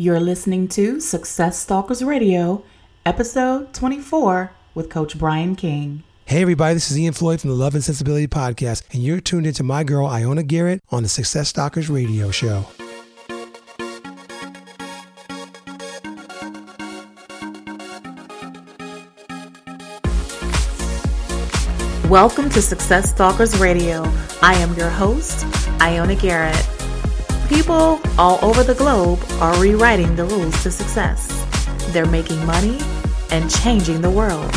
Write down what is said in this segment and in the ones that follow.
You're listening to Success Stalkers Radio, episode 24 with Coach Brian King. Hey, everybody, this is Ian Floyd from the Love and Sensibility Podcast, and you're tuned into my girl, Iona Garrett, on the Success Stalkers Radio Show. Welcome to Success Stalkers Radio. I am your host, Iona Garrett. People all over the globe are rewriting the rules to success. They're making money and changing the world.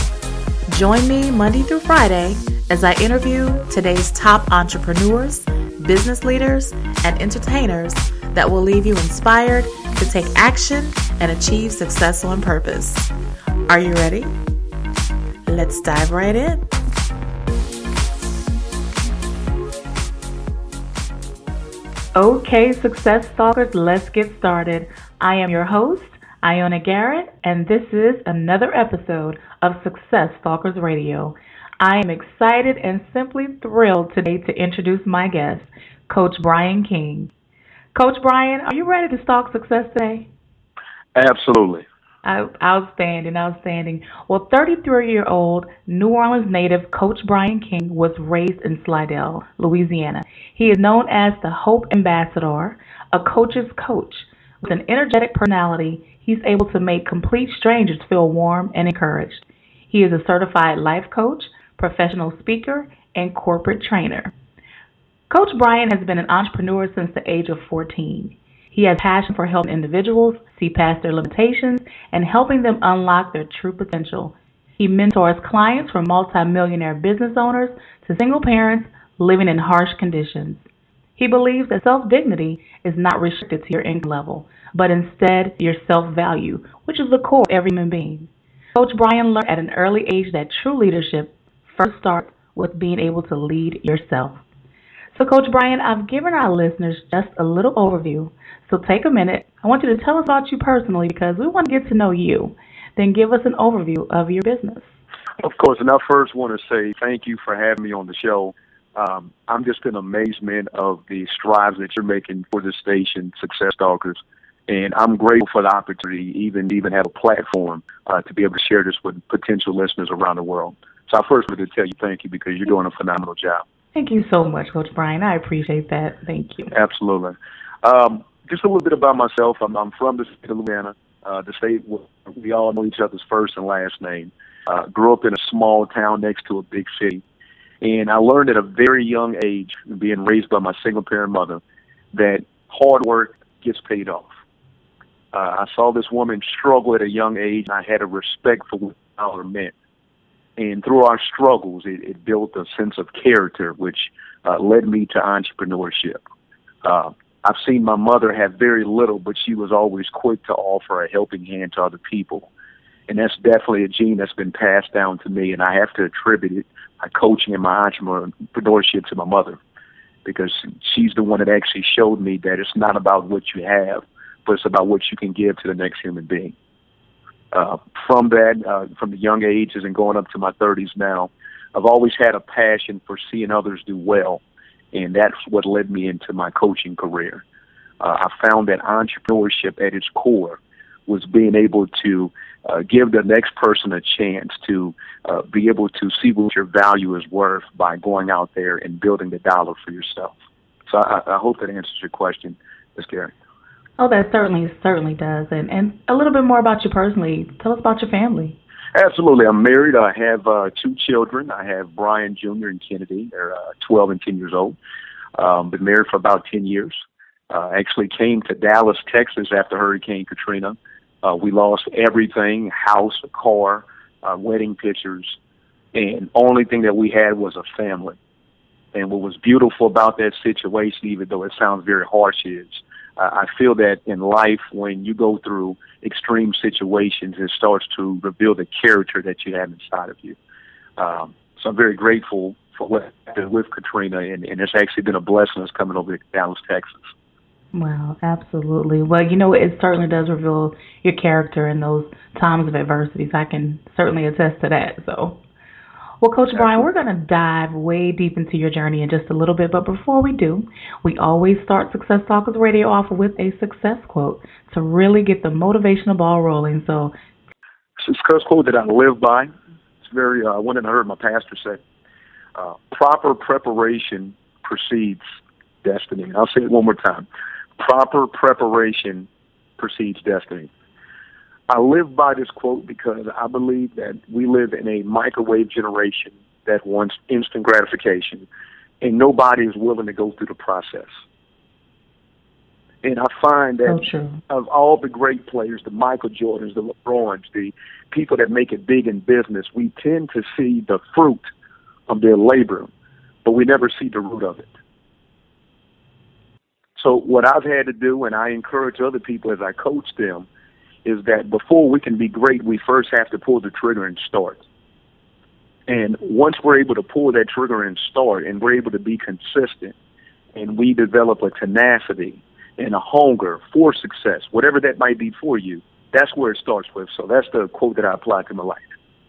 Join me Monday through Friday as I interview today's top entrepreneurs, business leaders, and entertainers that will leave you inspired to take action and achieve success on purpose. Are you ready? Let's dive right in. Okay, Success Stalkers, let's get started. I am your host, Iona Garrett, and this is another episode of Success Stalkers Radio. I am excited and simply thrilled today to introduce my guest, Coach Brian King. Coach Brian, are you ready to stalk success today? Absolutely. Outstanding, outstanding. Well, 33 year old New Orleans native Coach Brian King was raised in Slidell, Louisiana. He is known as the Hope Ambassador, a coach's coach. With an energetic personality, he's able to make complete strangers feel warm and encouraged. He is a certified life coach, professional speaker, and corporate trainer. Coach Brian has been an entrepreneur since the age of 14. He has passion for helping individuals see past their limitations and helping them unlock their true potential. He mentors clients from multimillionaire business owners to single parents living in harsh conditions. He believes that self dignity is not restricted to your income level, but instead your self value, which is the core of every human being. Coach Brian learned at an early age that true leadership first starts with being able to lead yourself. So, Coach Brian, I've given our listeners just a little overview so take a minute. I want you to tell us about you personally because we want to get to know you. Then give us an overview of your business. Of course, and I first want to say thank you for having me on the show. Um, I'm just in amazement of the strides that you're making for the station, Success Stalkers, and I'm grateful for the opportunity, even even have a platform uh, to be able to share this with potential listeners around the world. So I first wanted to tell you thank you because you're doing a phenomenal job. Thank you so much, Coach Brian. I appreciate that. Thank you. Absolutely. Um, just a little bit about myself. I'm, I'm from the state of Louisiana, uh, the state where we all know each other's first and last name. Uh, grew up in a small town next to a big city. And I learned at a very young age, being raised by my single parent mother, that hard work gets paid off. Uh, I saw this woman struggle at a young age, and I had a respect for what dollar meant. And through our struggles, it, it built a sense of character, which uh, led me to entrepreneurship. Uh, I've seen my mother have very little, but she was always quick to offer a helping hand to other people. And that's definitely a gene that's been passed down to me, and I have to attribute it, my coaching and my entrepreneurship to my mother, because she's the one that actually showed me that it's not about what you have, but it's about what you can give to the next human being. Uh, from that, uh, from the young ages and going up to my 30s now, I've always had a passion for seeing others do well and that's what led me into my coaching career. Uh, I found that entrepreneurship at its core was being able to uh, give the next person a chance to uh, be able to see what your value is worth by going out there and building the dollar for yourself. So I, I hope that answers your question, Ms. Gary. Oh, that certainly certainly does. And and a little bit more about you personally. Tell us about your family. Absolutely. I'm married. I have uh, two children. I have Brian Jr. and Kennedy. They're uh, 12 and 10 years old. Um, been married for about 10 years. Uh, actually came to Dallas, Texas after Hurricane Katrina. Uh, we lost everything, house, car, uh, wedding pictures, and only thing that we had was a family. And what was beautiful about that situation, even though it sounds very harsh, is uh, I feel that in life, when you go through extreme situations, it starts to reveal the character that you have inside of you. Um, so I'm very grateful for what happened with Katrina, and, and it's actually been a blessing us coming over to Dallas, Texas. Wow, absolutely. Well, you know, it certainly does reveal your character in those times of adversities. I can certainly attest to that. So, Well, Coach Brian, we're going to dive way deep into your journey in just a little bit. But before we do, we always start Success Stalkers Radio off with a success quote to really get the motivational ball rolling. So, success quote that I live by. It's very, uh, one that I heard my pastor say uh, proper preparation precedes destiny. I'll say it one more time. Proper preparation precedes destiny. I live by this quote because I believe that we live in a microwave generation that wants instant gratification, and nobody is willing to go through the process. And I find that oh, of all the great players, the Michael Jordans, the LeBrons, the people that make it big in business, we tend to see the fruit of their labor, but we never see the root of it. So what I've had to do, and I encourage other people as I coach them, is that before we can be great, we first have to pull the trigger and start. And once we're able to pull that trigger and start, and we're able to be consistent, and we develop a tenacity and a hunger for success, whatever that might be for you, that's where it starts with. So that's the quote that I apply to my life.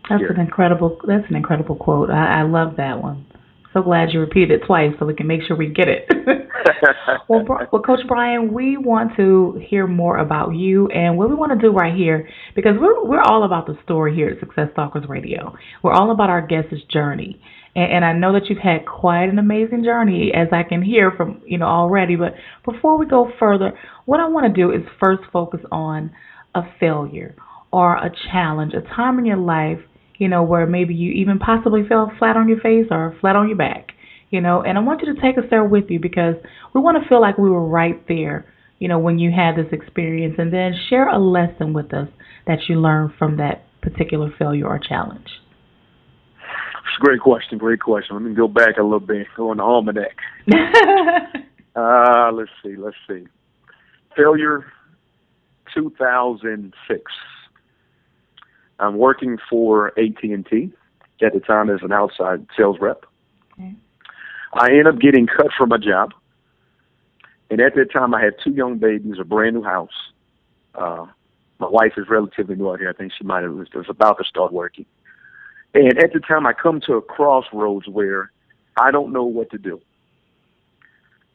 That's an incredible. That's an incredible quote. I, I love that one. So glad you repeated it twice so we can make sure we get it. well, well, Coach Brian, we want to hear more about you and what we want to do right here because we're we're all about the story here at Success Stalkers Radio. We're all about our guest's journey, and, and I know that you've had quite an amazing journey, as I can hear from you know already. But before we go further, what I want to do is first focus on a failure or a challenge, a time in your life you know, where maybe you even possibly fell flat on your face or flat on your back, you know. And I want you to take us there with you because we want to feel like we were right there, you know, when you had this experience, and then share a lesson with us that you learned from that particular failure or challenge. It's a great question. Great question. Let me go back a little bit. Go on the almanac. uh, let's see. Let's see. Failure 2006. I'm working for AT&T at the time as an outside sales rep. Okay. I end up getting cut from my job. And at that time, I had two young babies, a brand new house. Uh, my wife is relatively new out here. I think she might have was, was about to start working. And at the time, I come to a crossroads where I don't know what to do.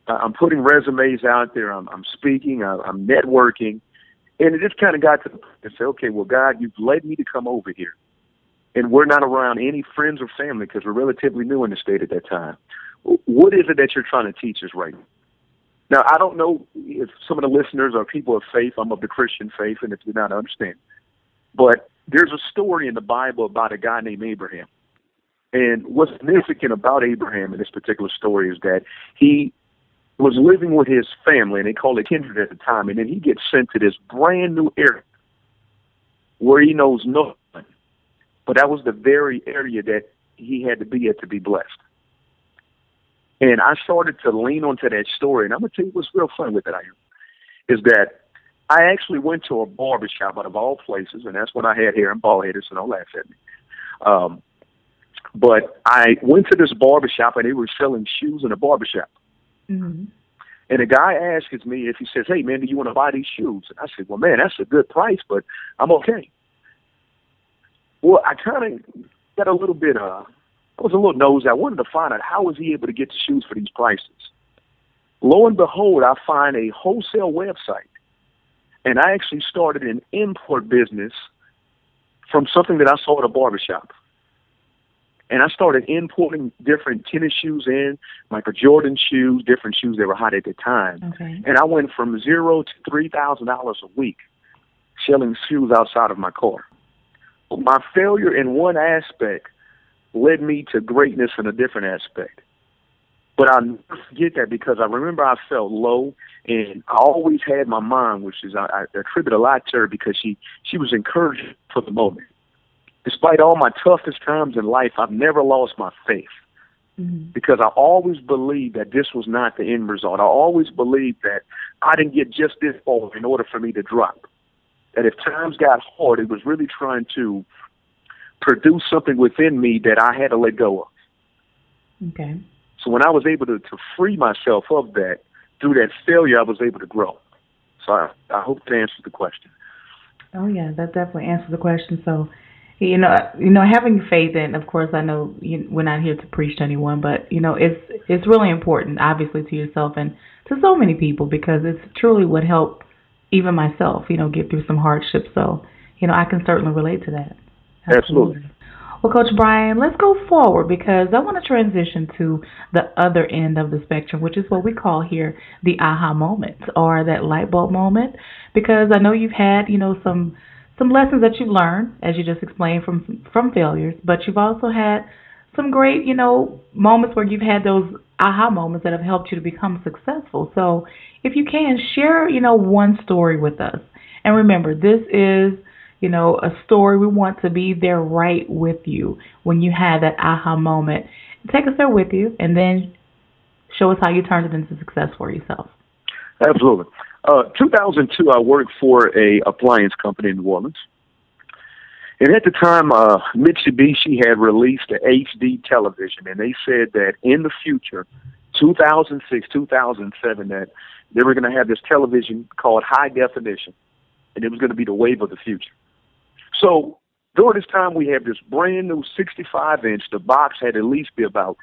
I'm putting resumes out there. I'm, I'm speaking. I'm networking. And it just kind of got to the point to say, okay, well, God, you've led me to come over here. And we're not around any friends or family because we're relatively new in the state at that time. What is it that you're trying to teach us right now? Now, I don't know if some of the listeners are people of faith. I'm of the Christian faith, and if you're not, understand. But there's a story in the Bible about a guy named Abraham. And what's significant about Abraham in this particular story is that he was living with his family, and they called it kindred at the time, and then he gets sent to this brand new area where he knows no one. But that was the very area that he had to be at to be blessed. And I started to lean onto that story, and I'm gonna tell you what's real fun with it. I is that I actually went to a barbershop out of all places, and that's when I had hair and bald headed, so don't laugh at me. Um, but I went to this barbershop, and they were selling shoes in a barbershop. Mm-hmm. And a guy asks me if he says, "Hey man, do you want to buy these shoes?" And I said, "Well, man, that's a good price, but I'm okay." Well, I kind of got a little bit. Uh, I was a little nosy. I wanted to find out how was he able to get the shoes for these prices. Lo and behold, I find a wholesale website, and I actually started an import business from something that I saw at a barbershop and I started importing different tennis shoes in, Michael Jordan shoes, different shoes that were hot at the time. Okay. And I went from zero to three thousand dollars a week selling shoes outside of my car. My failure in one aspect led me to greatness in a different aspect. But I'll never forget that because I remember I felt low and I always had my mom, which is I, I attribute a lot to her because she she was encouraging for the moment despite all my toughest times in life, I've never lost my faith. Mm-hmm. Because I always believed that this was not the end result. I always believed that I didn't get just this far in order for me to drop. That if times got hard, it was really trying to produce something within me that I had to let go of. Okay. So when I was able to, to free myself of that through that failure, I was able to grow. So I, I hope that answers the question. Oh yeah, that definitely answers the question. So you know, you know, having faith in. Of course, I know you, we're not here to preach to anyone, but you know, it's it's really important, obviously, to yourself and to so many people because it's truly what helped even myself, you know, get through some hardships. So, you know, I can certainly relate to that. Absolutely. Absolutely. Well, Coach Brian, let's go forward because I want to transition to the other end of the spectrum, which is what we call here the aha moment or that light bulb moment. Because I know you've had, you know, some some lessons that you've learned, as you just explained from from failures, but you've also had some great, you know, moments where you've had those aha moments that have helped you to become successful. So, if you can share, you know, one story with us. And remember, this is, you know, a story we want to be there right with you when you had that aha moment. Take us there with you and then show us how you turned it into success for yourself. Absolutely. Uh, 2002, I worked for a appliance company in New Orleans. And at the time, uh, Mitsubishi had released an HD television, and they said that in the future, 2006, 2007, that they were going to have this television called high definition, and it was going to be the wave of the future. So during this time, we had this brand new 65 inch. The box had at least be about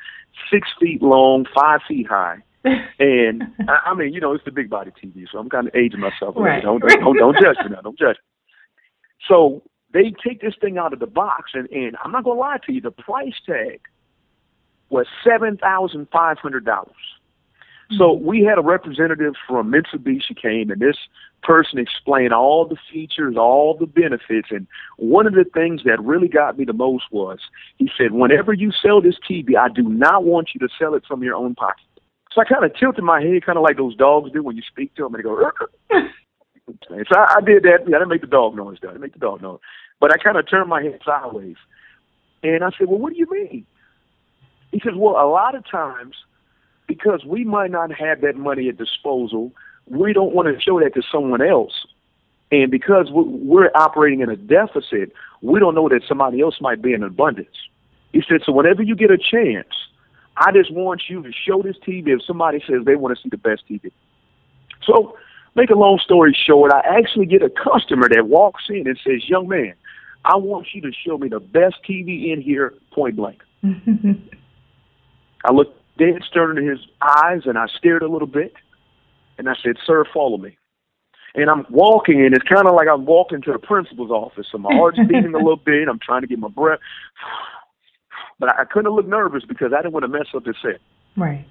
six feet long, five feet high. And I, I mean, you know, it's the big body TV, so I'm kind of aging myself. Right. Don't, don't, don't, don't judge me now. Don't judge. Me. So they take this thing out of the box, and, and I'm not going to lie to you, the price tag was $7,500. So mm-hmm. we had a representative from Mitsubishi came, and this person explained all the features, all the benefits. And one of the things that really got me the most was he said, whenever you sell this TV, I do not want you to sell it from your own pocket. So I kind of tilted my head, kind of like those dogs do when you speak to them and they go, so I, I did that. I didn't make the dog noise, though. I didn't make the dog noise. But I kind of turned my head sideways. And I said, Well, what do you mean? He says, Well, a lot of times, because we might not have that money at disposal, we don't want to show that to someone else. And because we're operating in a deficit, we don't know that somebody else might be in abundance. He said, So whenever you get a chance, I just want you to show this TV if somebody says they want to see the best TV. So, make a long story short, I actually get a customer that walks in and says, Young man, I want you to show me the best TV in here, point blank. I looked dead stern in his eyes and I stared a little bit and I said, Sir, follow me. And I'm walking and it's kind of like I'm walking to the principal's office. So my heart's beating a little bit. I'm trying to get my breath. But I couldn't look nervous because I didn't want to mess up his set. Right.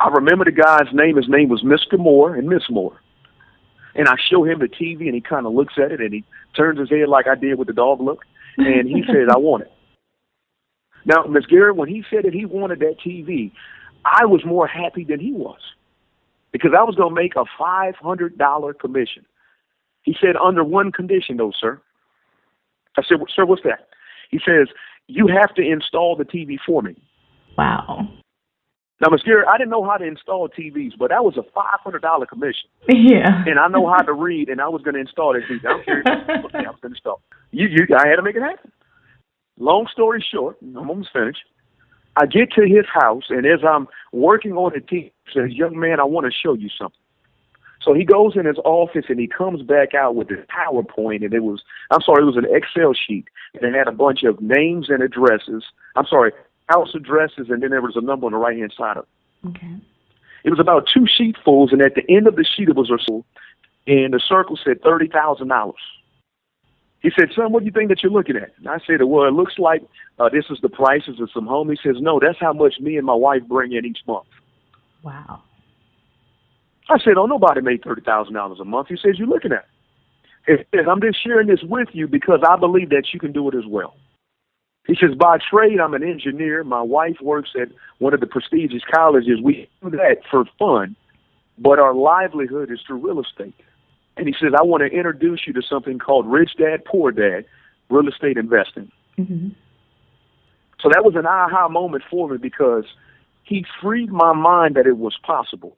I remember the guy's name. His name was Mr. Moore and Miss Moore. And I show him the TV, and he kind of looks at it, and he turns his head like I did with the dog look, and he says, "I want it." Now, Miss Garrett, when he said that he wanted that TV, I was more happy than he was because I was going to make a five hundred dollar commission. He said, under one condition, though, sir. I said, "Sir, what's that?" He says, "You have to install the TV for me." Wow. Now. Garrett, I didn't know how to install TVs, but that was a five hundred dollar commission. Yeah. And I know how to read, and I was going to install that TV. I don't care. I was going to install. You, you, I had to make it happen. Long story short, I'm almost finished. I get to his house, and as I'm working on the TV, says, "Young man, I want to show you something." So he goes in his office and he comes back out with this PowerPoint, and it was, I'm sorry, it was an Excel sheet, and it had a bunch of names and addresses. I'm sorry, house addresses, and then there was a number on the right hand side of it. Okay. It was about two sheetfuls, and at the end of the sheet it was a circle, and the circle said thirty thousand dollars. He said, "Son, what do you think that you're looking at?" And I said, "Well, it looks like uh, this is the prices of some home." He says, "No, that's how much me and my wife bring in each month." Wow. I said, "Oh, nobody made thirty thousand dollars a month." He says, "You're looking at." It. He says, "I'm just sharing this with you because I believe that you can do it as well." He says, by trade, I'm an engineer. My wife works at one of the prestigious colleges. We do that for fun, but our livelihood is through real estate. And he says, I want to introduce you to something called Rich Dad, Poor Dad, real estate investing. Mm-hmm. So that was an aha moment for me because he freed my mind that it was possible.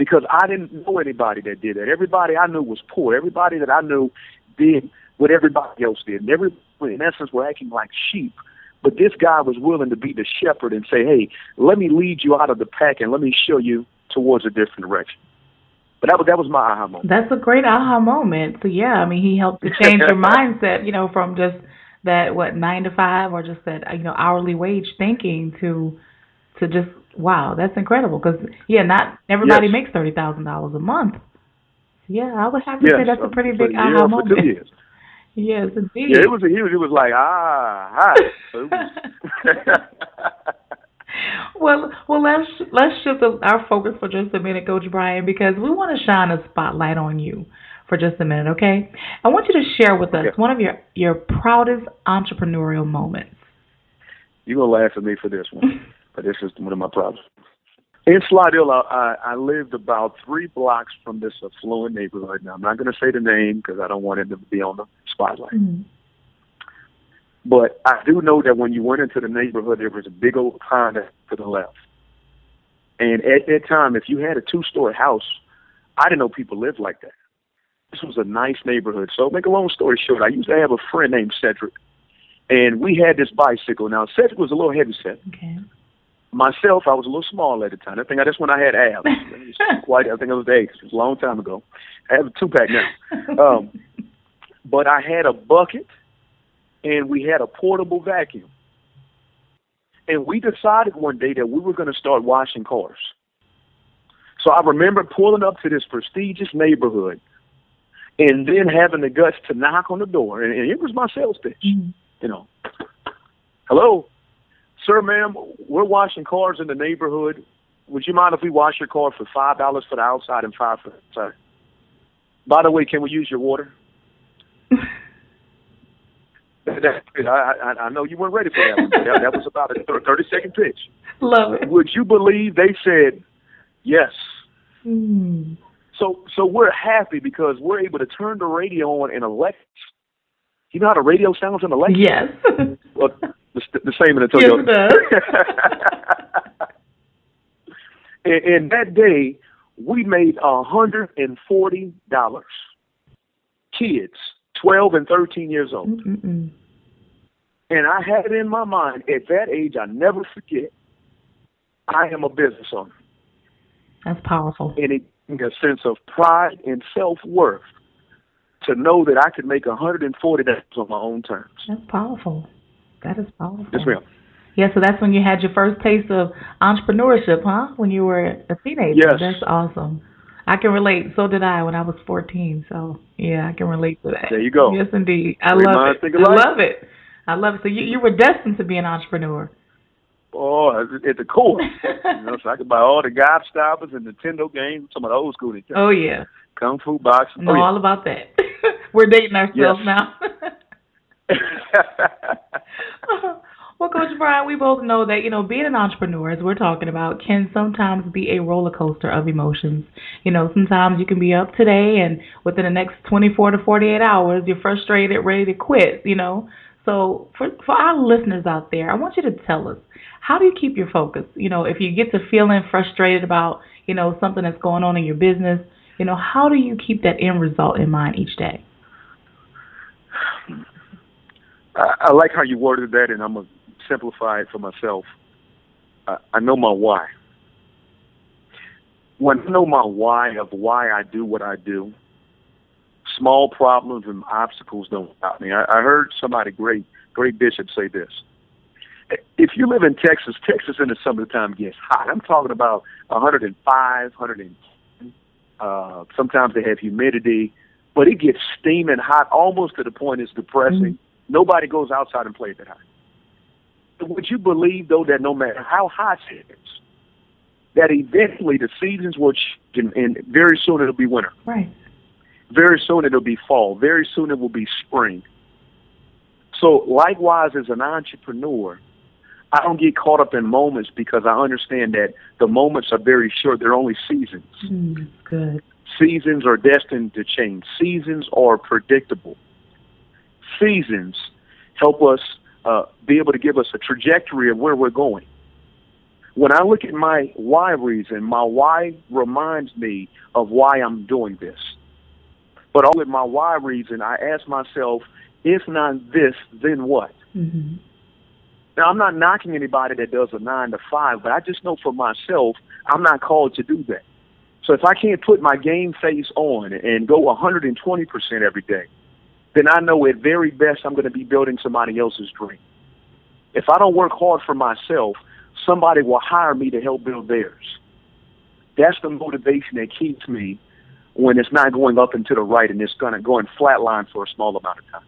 Because I didn't know anybody that did that. Everybody I knew was poor. Everybody that I knew did what everybody else did. And every, in essence, were acting like sheep. But this guy was willing to be the shepherd and say, hey, let me lead you out of the pack and let me show you towards a different direction. But that was that was my aha moment. That's a great aha moment. So yeah, I mean, he helped to change your mindset, you know, from just that what nine to five or just that you know hourly wage thinking to to just wow, that's incredible. Because yeah, not everybody Yes. makes thirty thousand dollars a month. Yeah, I would have to Yes, say that's a pretty big aha year or for moment. Yes, indeed. Yeah, it was a huge. It was like ah, hi. So it was- well, well, let's let's shift our focus for just a minute, Coach Brian, because we want to shine a spotlight on you for just a minute. Okay, I want you to share with us Okay. one of your your proudest entrepreneurial moments. You're gonna laugh at me for this one, but this is one of my problems. In Slidell, I, I, lived about three blocks from this affluent neighborhood. Now, I'm not going to say the name because I don't want it to be on the spotlight. Mhm. But I do know that when you went into the neighborhood, there was a big old pond to the left. And at that time, if you had a two-story house, I didn't know people lived like that. This was a nice neighborhood. So, make a long story short, I used to have a friend named Cedric, and we had this bicycle. Now, Cedric was a little heavy set. Okay. Myself, I was a little small at the time. I think that's when I had abs. Quite, I think it was eight. It was a long time ago. I have a two-pack now. Um, but I had a bucket and we had a portable vacuum. And we decided one day that we were going to start washing cars. So I remember pulling up to this prestigious neighborhood and then having the guts to knock on the door. And, and it was my sales pitch, Mhm. you know. Hello, sir, ma'am, we're washing cars in the neighborhood. Would you mind if we wash your car for $5 for the outside and 5 for the inside? By the way, can we use your water? That- I, I, I know you weren't ready for that one. That, that was about a thirty second pitch. Love it. Would you believe they said yes? Mm. So so we're happy because we're able to turn the radio on in Alexa. You know how the radio sounds in Alexa? Yes. Well, the, the same in the Yes, it and, and that day, we made a hundred and forty dollars. Kids, twelve and thirteen years old. Mm-mm. And I had it in my mind at that age, I never forget, I am a business owner. That's powerful. And it gave a sense of pride and self worth to know that I could make $140 on my own terms. That's powerful. That is powerful. Yes, ma'am. Yeah, so that's when you had your first taste of entrepreneurship, huh? When you were a teenager. Yes. That's awesome. I can relate. So did I when I was 14. So, yeah, I can relate to that. There you go. Yes, indeed. I Great love it. I love it. I love it. So you, you were destined to be an entrepreneur. Oh, at- the core. you know, so I could buy all the Gobstoppers and Nintendo games, some of the old school Nintendo. Oh, yeah. Kung Fu boxing. Know Oh, all about that. we're dating ourselves Yes. now. well, Coach Brian, we both know that you know being an entrepreneur, as we're talking about, can sometimes be a roller coaster of emotions. You know, sometimes you can be up today, and within the next 24 to 48 hours, you're frustrated, ready to quit. You know, so for for our listeners out there, I want you to tell us how do you keep your focus. You know, if you get to feeling frustrated about you know something that's going on in your business, you know, how do you keep that end result in mind each day? I, I like how you worded that, and I'm going to simplify it for myself. I, I know my why. When I know my why of why I do what I do, small problems and obstacles don't stop me. I, I heard somebody great, great bishop say this. If you live in Texas, Texas in the summertime gets hot. I'm talking about 105, 110. Uh, sometimes they have humidity, but it gets steaming hot almost to the point it's depressing. Nobody goes outside and plays that hot. Would you believe though that no matter how hot it is, that eventually the seasons will change and, and very soon it'll be winter. Right. Very soon it'll be fall. Very soon it will be spring. So likewise as an entrepreneur, I don't get caught up in moments because I understand that the moments are very short. They're only seasons. Mm, good. Seasons are destined to change. Seasons are predictable. Seasons help us uh, be able to give us a trajectory of where we're going. When I look at my why reason, my why reminds me of why I'm doing this. But all with my why reason, I ask myself, if not this, then what? hmm Now, I'm not knocking anybody that does a nine to five, but I just know for myself, I'm not called to do that. So if I can't put my game face on and go 120% every day, then I know at very best I'm going to be building somebody else's dream. If I don't work hard for myself, somebody will hire me to help build theirs. That's the motivation that keeps me when it's not going up and to the right and it's going to go in flatline for a small amount of time.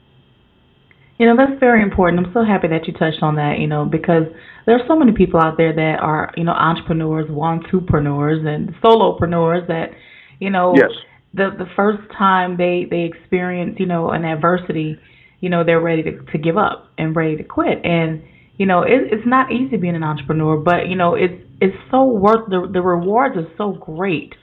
You know, that's very important. I'm so happy that you touched on that, you know, because there are so many people out there that are, you know, entrepreneurs, entrepreneurs and solopreneurs that, you know, yes. The the first time they they experience, you know, an adversity, you know, they're ready to to give up and ready to quit. And, you know, it, it's not easy being an entrepreneur, but, you know, it's it's so worth the the rewards are so great.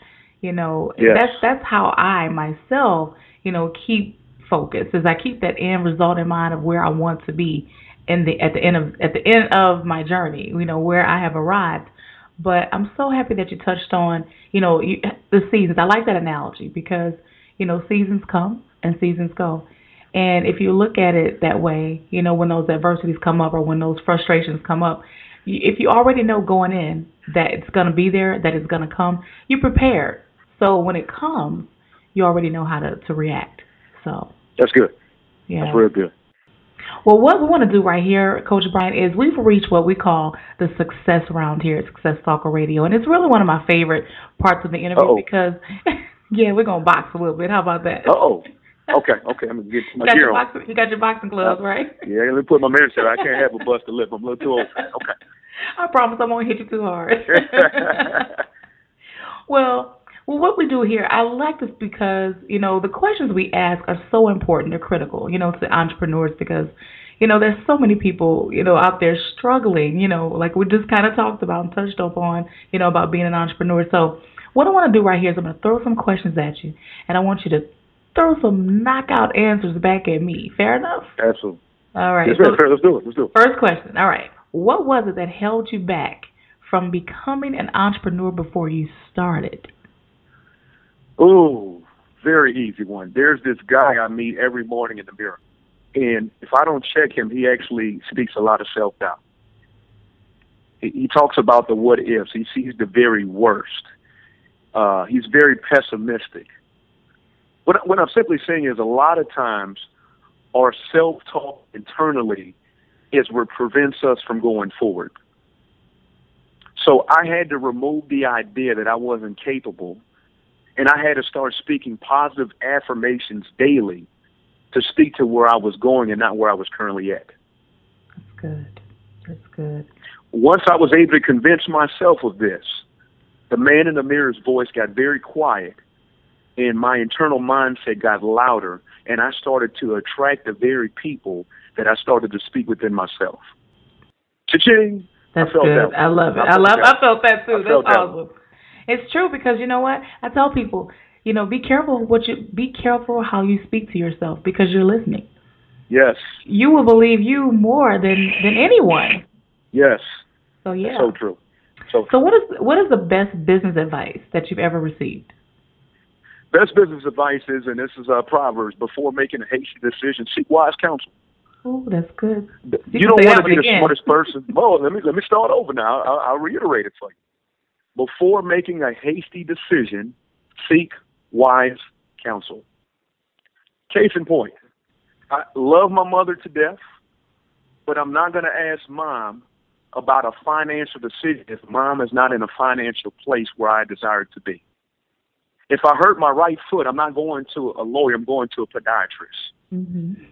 You know, yes. that's that's how I myself, you know, keep focus is I keep that end result in mind of where I want to be in the at the end of at the end of my journey, you know, where I have arrived. But I'm so happy that you touched on, you know, you, the seasons. I like that analogy because, you know, seasons come and seasons go. And if you look at it that way, you know, when those adversities come up or when those frustrations come up, if you already know going in that it's going to be there, that it's going to come, you're prepared. So when it comes, you already know how to, to react. So that's good. Yeah. That's real good. Well, what we want to do right here, Coach Brian, is we've reached what we call the success round here at Success Stalker Radio, and it's really one of my favorite parts of the interview Uh-oh. because, yeah, we're gonna box a little bit. How about that? oh. Okay, okay. I'm gonna get my you gear on. boxing, you got your boxing gloves, right? Yeah, let me put my mirror I can't have a busted lip. I'm a little too old. Okay. I promise I won't hit you too hard. well, well, what we do here, I like this because, you know, the questions we ask are so important. They're critical, you know, to entrepreneurs because, you know, there's so many people, you know, out there struggling, you know, like we just kind of talked about and touched upon, you know, about being an entrepreneur. So what I want to do right here is I'm going to throw some questions at you, and I want you to throw some knockout answers back at me. Fair enough? Absolutely. All right. Yes, so fair. Let's do it. Let's do it. First question. All right. What was it that held you back from becoming an entrepreneur before you started? Oh, very easy one. There's this guy I meet every morning in the mirror. And if I don't check him, he actually speaks a lot of self doubt. He, he talks about the what ifs. He sees the very worst. Uh, he's very pessimistic. What, what I'm simply saying is a lot of times our self talk internally is what prevents us from going forward. So I had to remove the idea that I wasn't capable and I had to start speaking positive affirmations daily to speak to where I was going and not where I was currently at. That's good. That's good. Once I was able to convince myself of this, the man in the mirror's voice got very quiet and my internal mindset got louder and I started to attract the very people that I started to speak within myself. Cha-ching! That's I good. that. I love it. I I, love. that I felt that too. That's that awesome. It's true because you know what? I tell people, you know, be careful what you be careful how you speak to yourself because you're listening. Yes. You will believe you more than than anyone. Yes. So yeah. So true. So, so what is what is the best business advice that you've ever received? Best business advice is, and this is uh, Proverbs: before making a hasty decision, seek wise counsel. Oh, that's good. You, you don't want to be the again. smartest person. well, let me let me start over now. I'll, I'll reiterate it for you. Before making a hasty decision, seek wise counsel. Case in point, I love my mother to death, but I'm not going to ask mom about a financial decision if mom is not in a financial place where I desire to be. If I hurt my right foot, I'm not going to a lawyer, I'm going to a podiatrist. Mm-hmm.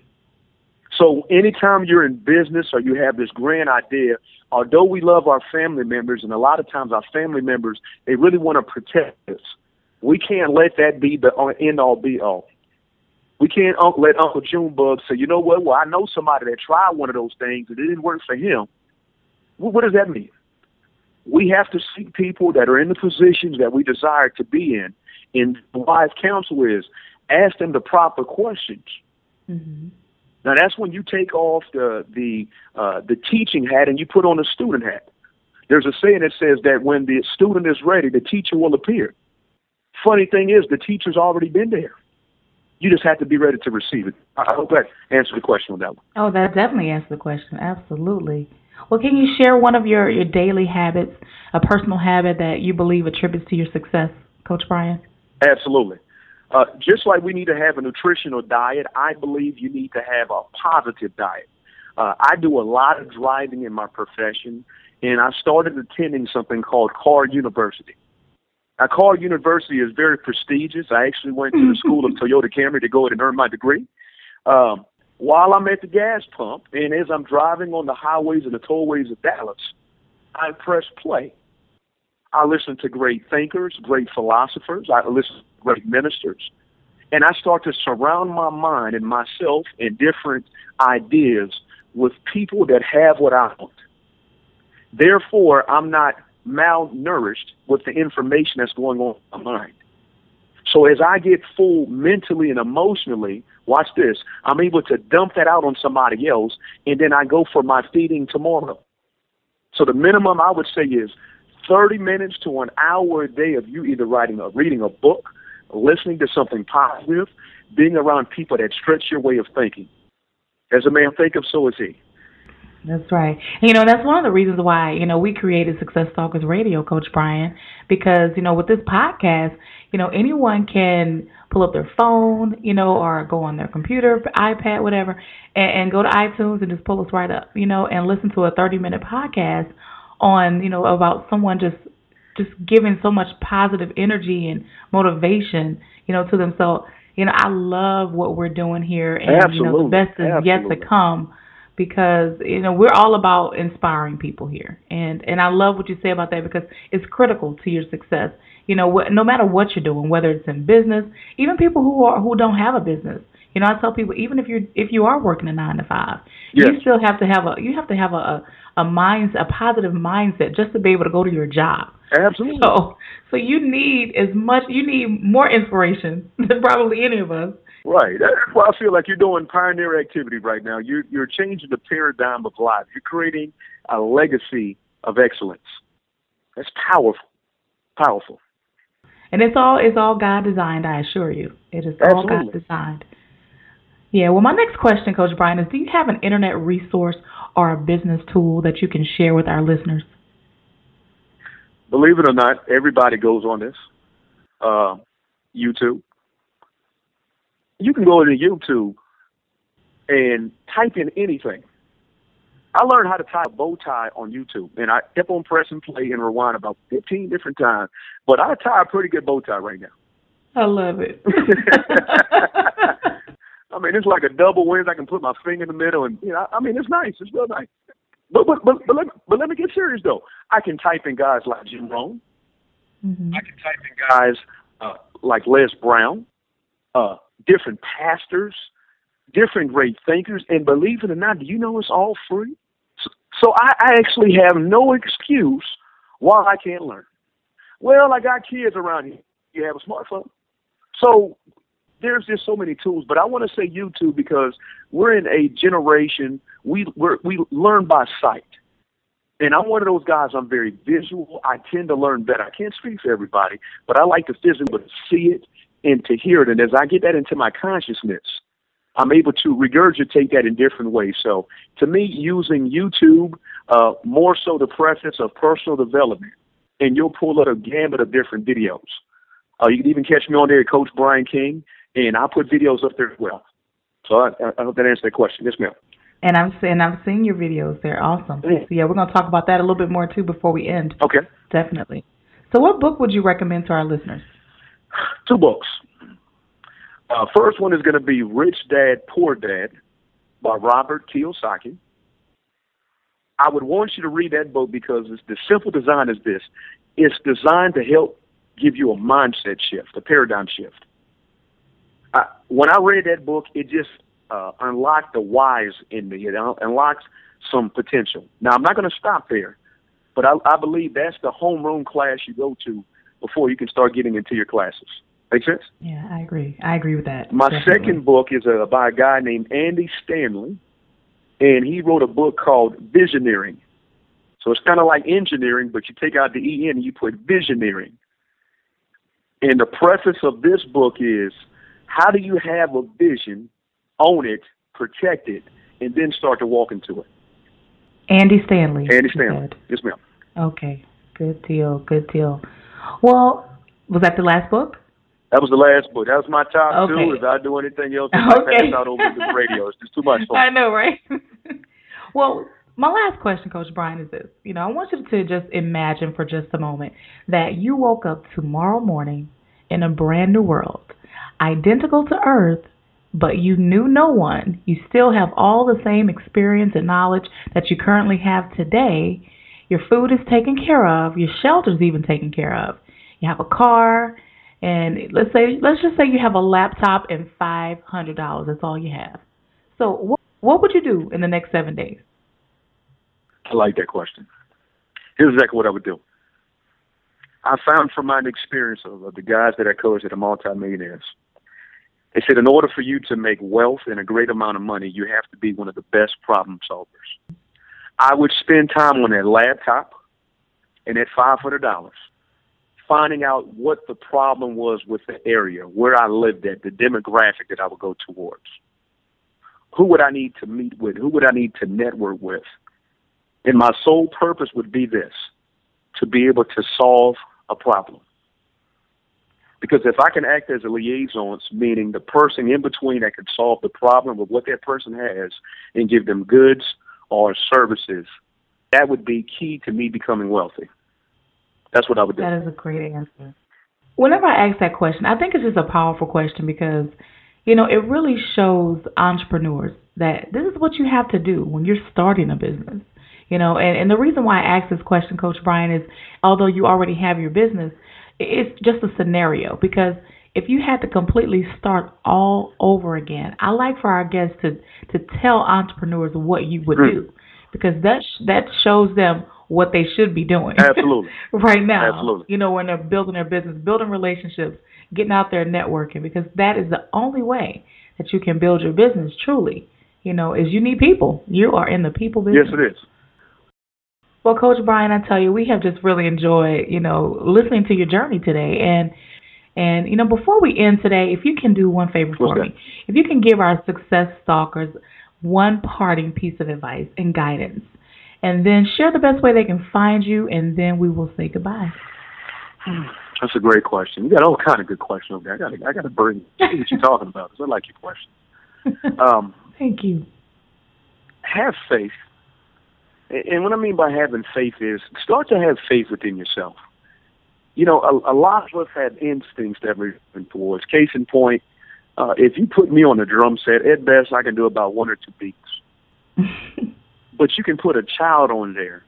So anytime you're in business or you have this grand idea, although we love our family members, and a lot of times our family members, they really want to protect us. We can't let that be the end all be all. We can't let Uncle Junebug say, you know what? Well, I know somebody that tried one of those things and it didn't work for him. What does that mean? We have to seek people that are in the positions that we desire to be in. And wise counsel is ask them the proper questions. Mm-hmm. Now that's when you take off the the uh, the teaching hat and you put on the student hat. There's a saying that says that when the student is ready, the teacher will appear. Funny thing is, the teacher's already been there. You just have to be ready to receive it. I hope that answered the question on that one. Oh, that definitely answered the question. Absolutely. Well, can you share one of your, your daily habits, a personal habit that you believe attributes to your success Coach Brian? Absolutely. Uh, just like we need to have a nutritional diet, I believe you need to have a positive diet. Uh, I do a lot of driving in my profession, and I started attending something called Car University. Now, Car University is very prestigious. I actually went to the School of Toyota Camry to go and earn my degree. Um, while I'm at the gas pump, and as I'm driving on the highways and the tollways of Dallas, I press play. I listen to great thinkers, great philosophers. I listen to great ministers. And I start to surround my mind and myself and different ideas with people that have what I want. Therefore, I'm not malnourished with the information that's going on in my mind. So as I get full mentally and emotionally, watch this, I'm able to dump that out on somebody else, and then I go for my feeding tomorrow. So the minimum I would say is 30 minutes to an hour a day of you either writing or reading a book, listening to something positive, being around people that stretch your way of thinking. As a man thinketh, so is he. That's right. You know, that's one of the reasons why, you know, we created Success Stalkers Radio, Coach Brian, because, you know, with this podcast, you know, anyone can pull up their phone, you know, or go on their computer, iPad, whatever, and, and go to iTunes and just pull us right up, you know, and listen to a 30 minute podcast on, you know, about someone just just giving so much positive energy and motivation, you know, to them. So, you know, I love what we're doing here and Absolutely. you know the best is Absolutely. yet to come because you know we're all about inspiring people here and and I love what you say about that because it's critical to your success you know no matter what you're doing whether it's in business even people who are who don't have a business you know I tell people even if you're if you are working a 9 to 5 Yes. you still have to have a you have to have a a, mind a positive mindset just to be able to go to your job Absolutely. so so you need as much you need more inspiration than probably any of us Right. That's why I feel like you're doing pioneer activity right now. You're you're changing the paradigm of life. You're creating a legacy of excellence. That's powerful. Powerful. And it's all it's all God designed, I assure you. It is all God designed. Yeah, well my next question, Coach Brian, is do you have an internet resource or a business tool that you can share with our listeners? Believe it or not, everybody goes on this. Uh, YouTube. You can go into YouTube and type in anything. I learned how to tie a bow tie on YouTube, and I kept on pressing play and rewind about 15 different times. But I tie a pretty good bow tie right now. I love it. I mean, it's like a double wins. I can put my finger in the middle, and you know, I mean, it's nice. It's real nice. But but but but let, me- but let me get serious though. I can type in guys like Jim Rohn. Mhm. I can type in guys uh, like Les Brown, uh, different pastors, different great thinkers, and believe it or not, do you know it's all free? So, so I, I actually have no excuse why I can't learn. Well, I got kids around here. You have a smartphone, so there's just so many tools. But I want to say YouTube because we're in a generation we we're, we learn by sight. And I'm one of those guys. I'm very visual. I tend to learn better. I can't speak for everybody, but I like to physically see it and to hear it. And as I get that into my consciousness, I'm able to regurgitate that in different ways. So to me, using YouTube, uh, more so the preface of personal development, and you'll pull out a gambit of different videos. Uh, you can even catch me on there, Coach Brian King, and I put videos up there as well. So I, I hope that answers that question. Yes, ma'am. and I'm and I've seen your videos. They're awesome. So yeah, we're gonna talk about that a little bit more too before we end. Okay. Definitely. So what book would you recommend to our listeners? two books. Uh, first one is going to be Rich Dad Poor Dad by Robert Kiyosaki. I would want you to read that book because it's, the simple design is this: it's designed to help give you a mindset shift, a paradigm shift. I, when I read that book, it just uh, unlocked the whys in me. It un- unlocked some potential. Now, I'm not going to stop there, but I, I believe that's the homeroom class you go to before you can start getting into your classes. Make sense? Yeah, I agree. I agree with that. My Definitely. second book is uh, by a guy named Andy Stanley, and he wrote a book called Visioneering. So it's kind of like engineering, but you take out the E N and you put visioneering. And the preface of this book is how do you have a vision, own it, protect it, and then start to walk into it? Andy Stanley. Andy Stanley. Yes, ma'am. Okay. Good deal. Good deal. Well, Was that the last book? That was the last book. That was my top okay. two. If I do anything else, I okay. pass out over the radio. It's just too much. I know, right? well, my last question, Coach Brian, is this. You know, I want you to just imagine for just a moment that you woke up tomorrow morning in a brand new world, identical to Earth, but you knew no one. You still have all the same experience and knowledge that you currently have today. Your food is taken care of. Your shelter is even taken care of. You have a car, and let's say let's just say you have a laptop and five hundred dollars. That's all you have. So what what would you do in the next seven days? I like that question. Here's exactly what I would do. I found from my experience of, of the guys that I coached that are multimillionaires, they said in order for you to make wealth and a great amount of money, you have to be one of the best problem solvers. I would spend time on that laptop and hundred dollars, finding out what the problem was with the area, where I lived at, the demographic that I would go towards. Who would I need to meet with? Who would I need to network with? And my sole purpose would be this to be able to solve a problem. Because if I can act as a liaison, meaning the person in between that can solve the problem of what that person has and give them goods or services, that would be key to me becoming wealthy. That's what I would do. That is a great answer. Whenever I ask that question, I think it's just a powerful question because, you know, it really shows entrepreneurs that this is what you have to do when you're starting a business. You know, and, and the reason why I ask this question, Coach Brian, is although you already have your business, it's just a scenario because if you had to completely start all over again, I like for our guests to to tell entrepreneurs what you would Mm. do because that sh- that shows them what they should be doing. Absolutely. right now. Absolutely. You know, when they're building their business, building relationships, getting out there networking because that is the only way that you can build your business truly. You know, is you need people. You are in the people business. Yes, it is. Well, Coach Brian, I tell you, we have just really enjoyed, you know, listening to your journey today. And and you know, before we end today, if you can do one favor for What's me, if you can give our success stalkers one parting piece of advice and guidance, and then share the best way they can find you, and then we will say goodbye. That's a great question. You got all kind of good questions over there. I got I got to bring what you're talking about. 'cause I like your question. Um, Thank you. have faith, and what I mean by having faith is start to have faith within yourself. You know, a, a lot of us have instincts that we're towards. Case in point, uh, if you put me on a drum set, at best I can do about one or two beats. But you can put a child on there,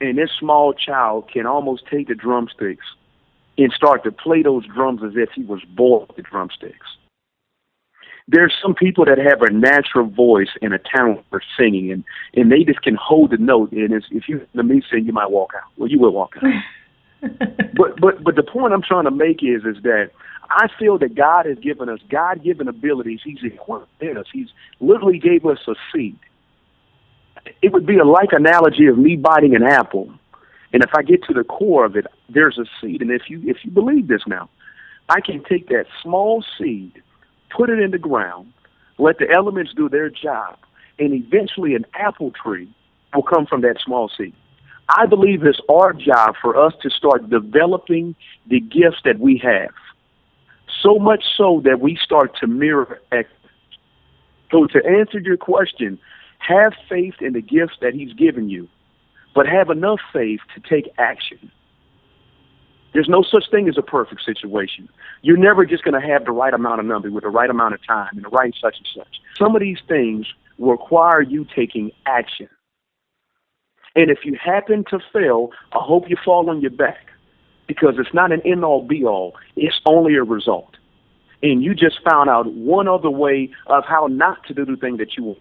and this small child can almost take the drumsticks and start to play those drums as if he was born with the drumsticks. There's some people that have a natural voice and a talent for singing, and and they just can hold the note. And it's, if you let me sing, you might walk out. Well, you will walk out. but but but the point I'm trying to make is is that I feel that God has given us God given abilities. He's equipped us. He's literally gave us a seed. It would be a like analogy of me biting an apple, and if I get to the core of it, there's a seed. And if you if you believe this now, I can take that small seed, put it in the ground, let the elements do their job, and eventually an apple tree will come from that small seed. I believe it's our job for us to start developing the gifts that we have. So much so that we start to mirror. So to answer your question, have faith in the gifts that he's given you, but have enough faith to take action. There's no such thing as a perfect situation. You're never just going to have the right amount of number with the right amount of time and the right such and such. Some of these things require you taking action. And if you happen to fail, I hope you fall on your back because it's not an end all be all. It's only a result. And you just found out one other way of how not to do the thing that you want.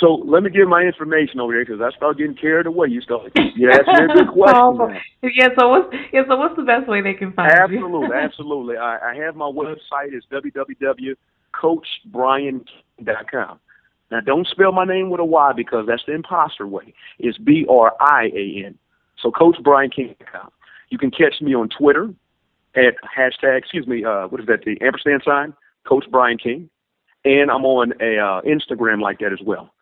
So let me give my information over there because I start getting carried away. You start, you ask me a good question. Oh, now. yeah. So what's yeah. So what's the best way they can find you? Absolutely, absolutely. I, I have my website is www.coachbrian.com. Now, don't spell my name with a Y because that's the imposter way. It's B R I A N. So, CoachBrianKing.com. You can catch me on Twitter at hashtag, excuse me, uh, what is that, the ampersand sign, Coach Brian King. And I'm on a uh, Instagram like that as well.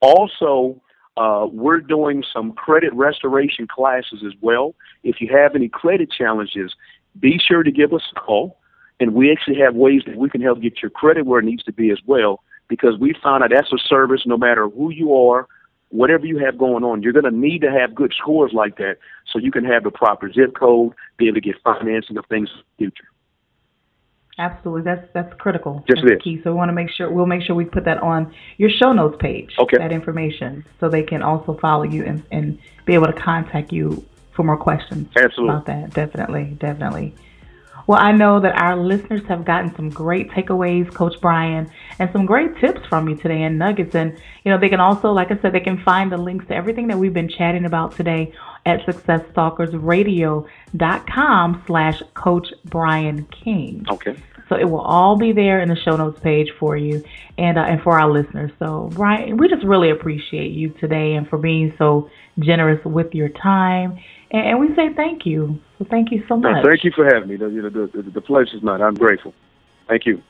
Also, uh, we're doing some credit restoration classes as well. If you have any credit challenges, be sure to give us a call. And we actually have ways that we can help get your credit where it needs to be as well, because we found out that's a service no matter who you are, whatever you have going on, you're going to need to have good scores like that so you can have the proper zip code, be able to get financing of things in the future. Absolutely, that's that's critical. Yes, that's key. So we want to make sure we'll make sure we put that on your show notes page. Okay. That information, so they can also follow you and and be able to contact you for more questions. Absolutely. About that, definitely, definitely. Well, I know that our listeners have gotten some great takeaways, Coach Brian, and some great tips from you today and nuggets. And, you know, they can also, like I said, they can find the links to everything that we've been chatting about today at successstalkersradio.com slash Coach Brian King. Okay. So it will all be there in the show notes page for you and uh, and for our listeners. So Brian, we just really appreciate you today and for being so generous with your time. And, and we say thank you. So thank you so No, much. thank you for having me. The, you know, the, the, the pleasure's mine. I'm grateful. Thank you.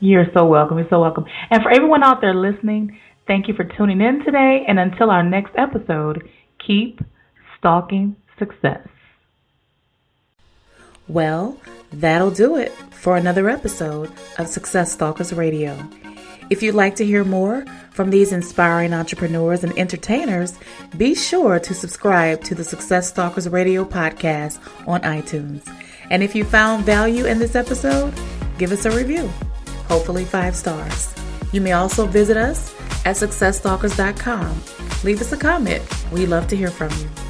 You're so welcome. You're so welcome. And for everyone out there listening, thank you for tuning in today. And until our next episode, keep stalking success. Well, that'll do it for another episode of Success Stalkers Radio. If you'd like to hear more from these inspiring entrepreneurs and entertainers, be sure to subscribe to the Success Stalkers Radio podcast on iTunes. And if you found value in this episode, give us a review, hopefully five stars. You may also visit us at successstalkers.com. Leave us a comment. We'd love to hear from you.